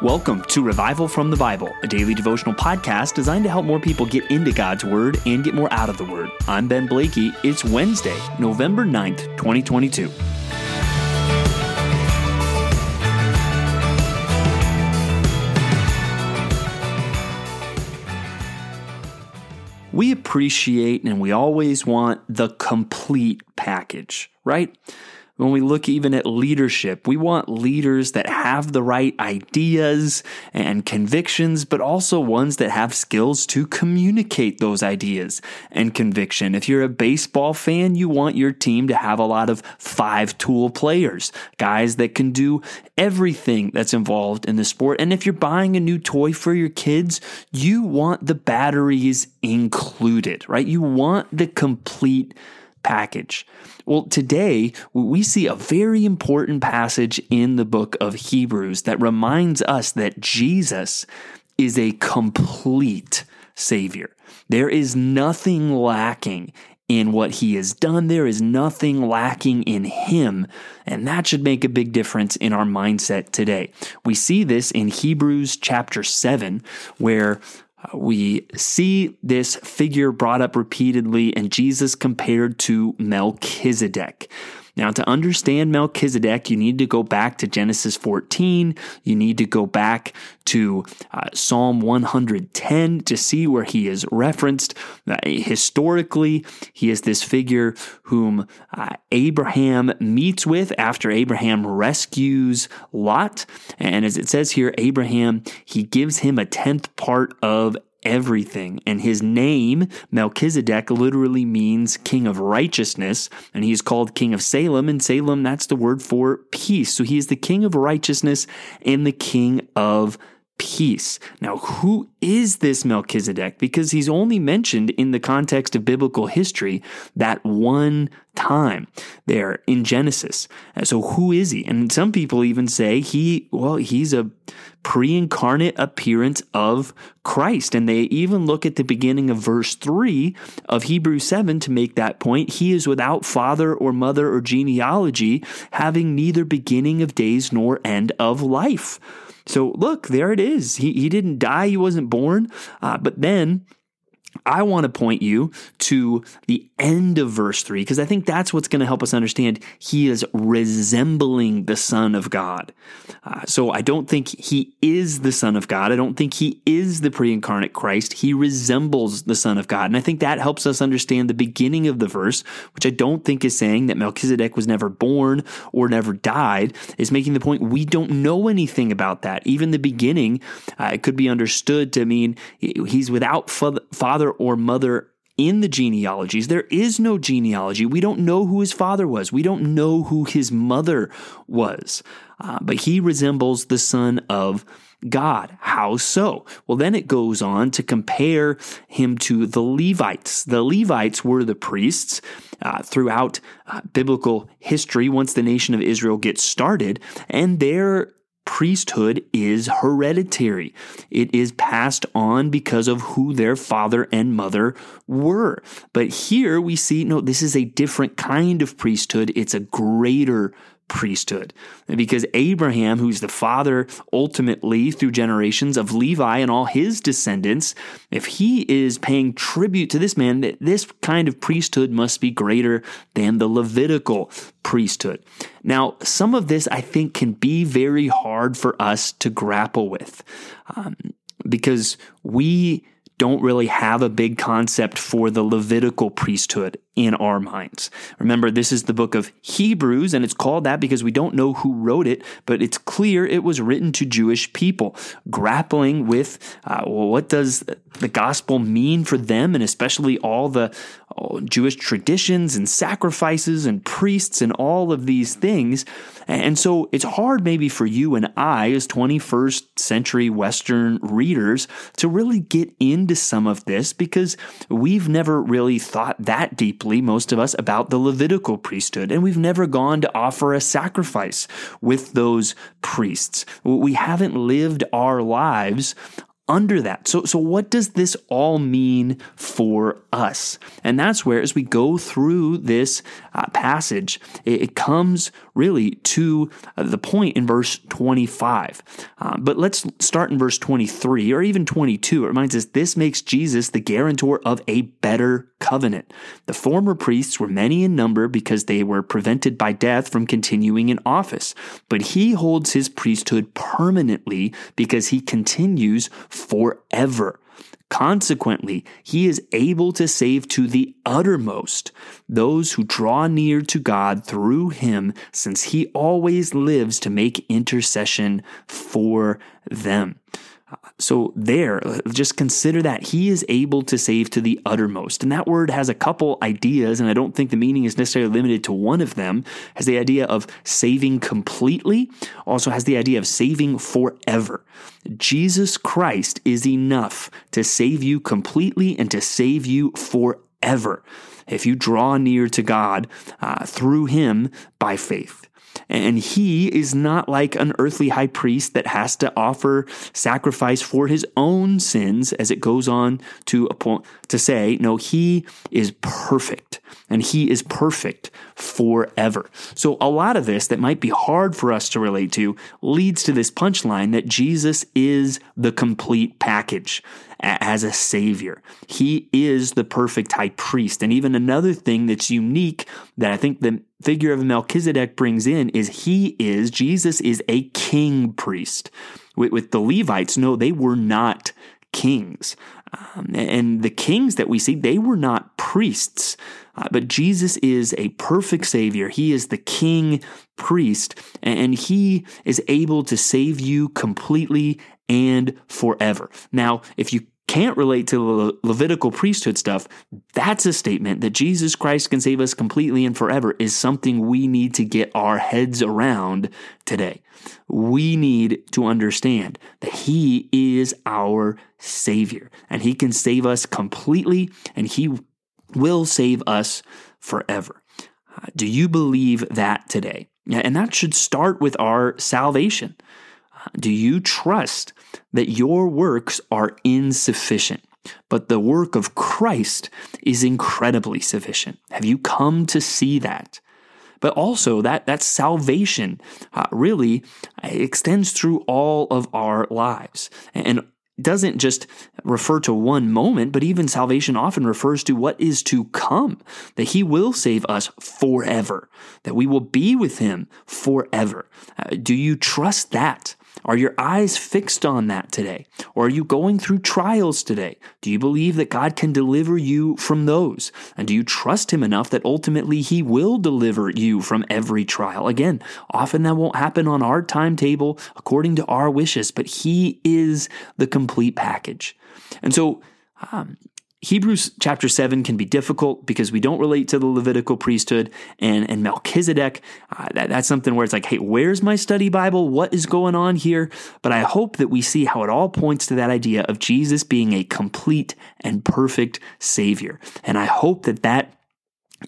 Welcome to Revival from the Bible, a daily devotional podcast designed to help more people get into God's Word and get more out of the Word. I'm Ben Blakey. It's Wednesday, November 9th, 2022. We appreciate and we always want the complete package, right? When we look even at leadership, we want leaders that have the right ideas and convictions, but also ones that have skills to communicate those ideas and conviction. If you're a baseball fan, you want your team to have a lot of five tool players, guys that can do everything that's involved in the sport. And if you're buying a new toy for your kids, you want the batteries included, right? You want the complete package. Well, today we see a very important passage in the book of Hebrews that reminds us that Jesus is a complete Savior. There is nothing lacking in what he has done. There is nothing lacking in him. And that should make a big difference in our mindset today. We see this in Hebrews chapter 7, where we see this figure brought up repeatedly and Jesus compared to Melchizedek. Now, to understand Melchizedek, you need to go back to Genesis 14. You need to go back to uh, Psalm 110 to see where he is referenced. Uh, historically, he is this figure whom uh, Abraham meets with after Abraham rescues Lot. And as it says here, Abraham, he gives him a tenth part of everything. And his name, Melchizedek, literally means king of righteousness. And he's called king of Salem. And Salem, that's the word for peace. So he is the king of righteousness and the king of peace. Now, who is this Melchizedek? Because he's only mentioned in the context of biblical history that one time there in Genesis. So who is he? And some people even say he, well, he's a pre-incarnate appearance of Christ. And they even look at the beginning of verse 3 of Hebrews 7 to make that point. He is without father or mother or genealogy, having neither beginning of days nor end of life. So look, there it is. He, he didn't die, he wasn't born. Uh, but then I want to point you to the end of verse 3 because I think that's what's going to help us understand he is resembling the Son of God. Uh, so I don't think he is the Son of God. I don't think he is the pre incarnate Christ. He resembles the Son of God. And I think that helps us understand the beginning of the verse, which I don't think is saying that Melchizedek was never born or never died, is making the point we don't know anything about that. Even the beginning, uh, it could be understood to mean he's without father or mother in the genealogies. There is no genealogy. We don't know who his father was. We don't know who his mother was. Uh, but he resembles the son of God. How so? Well, then it goes on to compare him to the Levites. The Levites were the priests uh, throughout uh, biblical history once the nation of Israel gets started, and their priesthood is hereditary. It is passed on because of who their father and mother were. But here we see, no, this is a different kind of priesthood. It's a greater priesthood. Because Abraham, who's the father ultimately through generations of Levi and all his descendants, if he is paying tribute to this man, that this kind of priesthood must be greater than the Levitical priesthood. Now, some of this I think can be very hard for us to grapple with um, because we don't really have a big concept for the Levitical priesthood in our minds. Remember, this is the book of Hebrews, and it's called that because we don't know who wrote it, but it's clear it was written to Jewish people, grappling with uh, well, what does the gospel mean for them, and especially all the Jewish traditions and sacrifices and priests and all of these things. And so it's hard maybe for you and I, as 21st century Western readers, to really get into some of this because we've never really thought that deeply, most of us, about the Levitical priesthood. And we've never gone to offer a sacrifice with those priests. We haven't lived our lives under that. So, so what does this all mean for us? And that's where, as we go through this uh, passage, it, it, comes really to uh, the point in verse 25. Uh, but let's start in verse 23 or even 22. It reminds us this makes Jesus the guarantor of a better covenant. The former priests were many in number because they were prevented by death from continuing in office, but he holds his priesthood permanently because he continues forever. Consequently, he is able to save to the uttermost those who draw near to God through him, since he always lives to make intercession for them. So, there, just consider that he is able to save to the uttermost. And that word has a couple ideas, and I don't think the meaning is necessarily limited to one of them. Has the idea of saving completely, also has the idea of saving forever. Jesus Christ is enough to save you completely and to save you forever if you draw near to God uh, through him by faith. And he is not like an earthly high priest that has to offer sacrifice for his own sins, as it goes on to point to say, no, he is perfect and he is perfect forever. So a lot of this that might be hard for us to relate to leads to this punchline that Jesus is the complete package as a savior. He is the perfect high priest. And even another thing that's unique that I think the figure of Melchizedek brings in is he is, Jesus is a king priest. With, with the Levites, no, they were not kings. Um, and the kings that we see, they were not priests. Uh, but Jesus is a perfect Savior. He is the King priest, and he is able to save you completely and forever. Now, if you can't relate to the Levitical priesthood stuff, that's a statement that Jesus Christ can save us completely and forever is something we need to get our heads around today. We need to understand that He is our Savior and He can save us completely and He will save us forever. Uh, do you believe that today? And that should start with our salvation. Do you trust that your works are insufficient, but the work of Christ is incredibly sufficient? Have you come to see that? But also that that salvation uh, really extends through all of our lives and doesn't just refer to one moment, but even salvation often refers to what is to come, that he will save us forever, that we will be with him forever. Uh, do you trust that? Are your eyes fixed on that today? Or are you going through trials today? Do you believe that God can deliver you from those? And do you trust Him enough that ultimately He will deliver you from every trial? Again, often that won't happen on our timetable according to our wishes, but He is the complete package. And so, um, Hebrews chapter 7 can be difficult because we don't relate to the Levitical priesthood and, and Melchizedek. Uh, that, that's something where it's like, hey, where's my study Bible? What is going on here? But I hope that we see how it all points to that idea of Jesus being a complete and perfect Savior. And I hope that that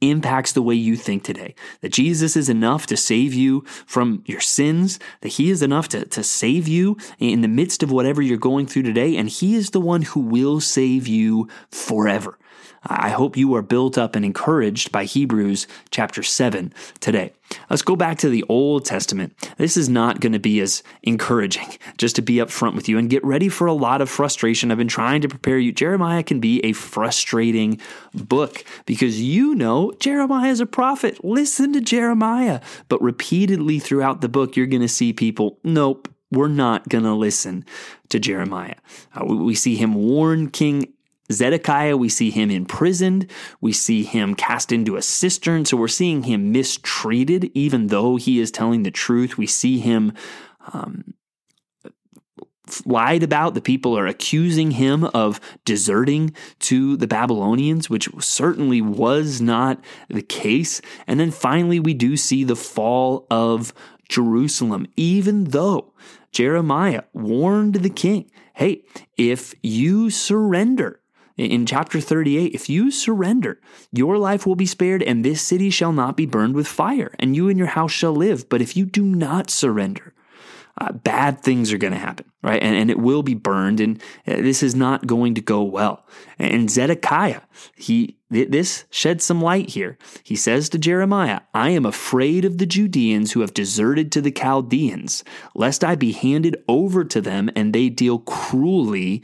impacts the way you think today. That Jesus is enough to save you from your sins, that He is enough to, to save you in the midst of whatever you're going through today, and He is the one who will save you forever. I hope you are built up and encouraged by Hebrews chapter 7 today. Let's go back to the Old Testament. This is not going to be as encouraging, just to be upfront with you and get ready for a lot of frustration. I've been trying to prepare you. Jeremiah can be a frustrating book because you know Jeremiah is a prophet. Listen to Jeremiah. But repeatedly throughout the book, you're going to see people, nope, we're not going to listen to Jeremiah. Uh, we see him warn King Zedekiah, we see him imprisoned. We see him cast into a cistern. So we're seeing him mistreated, even though he is telling the truth. We see him um, lied about. The people are accusing him of deserting to the Babylonians, which certainly was not the case. And then finally, we do see the fall of Jerusalem, even though Jeremiah warned the king hey, if you surrender, in chapter 38, if you surrender, your life will be spared, and this city shall not be burned with fire, and you and your house shall live. But if you do not surrender, uh, bad things are going to happen, right? And, and it will be burned, and uh, this is not going to go well. And Zedekiah, he this sheds some light here. He says to Jeremiah, I am afraid of the Judeans who have deserted to the Chaldeans, lest I be handed over to them and they deal cruelly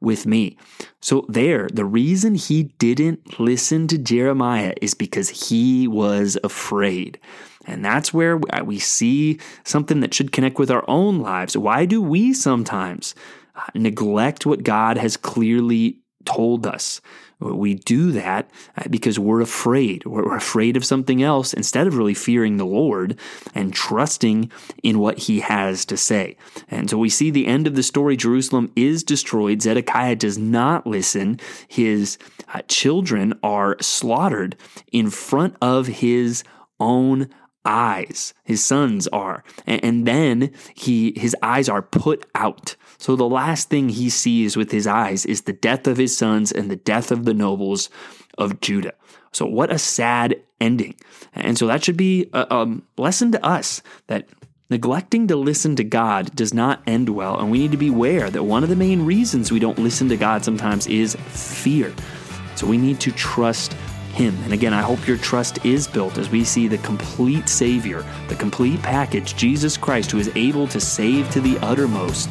with me. So, there, the reason he didn't listen to Jeremiah is because he was afraid. And that's where we see something that should connect with our own lives. Why do we sometimes uh, neglect what God has clearly told us? We do that uh, because we're afraid. We're afraid of something else instead of really fearing the Lord and trusting in what he has to say. And so we see the end of the story Jerusalem is destroyed. Zedekiah does not listen. His uh, children are slaughtered in front of his own eyes. His sons are. And, and, then he his eyes are put out. So the last thing he sees with his eyes is the death of his sons and the death of the nobles of Judah. So what a sad ending. And so that should be a, a lesson to us that Neglecting to listen to God does not end well, and we need to be aware that one of the main reasons we don't listen to God sometimes is fear. So we need to trust him. And again, I hope your trust is built as we see the complete Savior, the complete package, Jesus Christ, who is able to save to the uttermost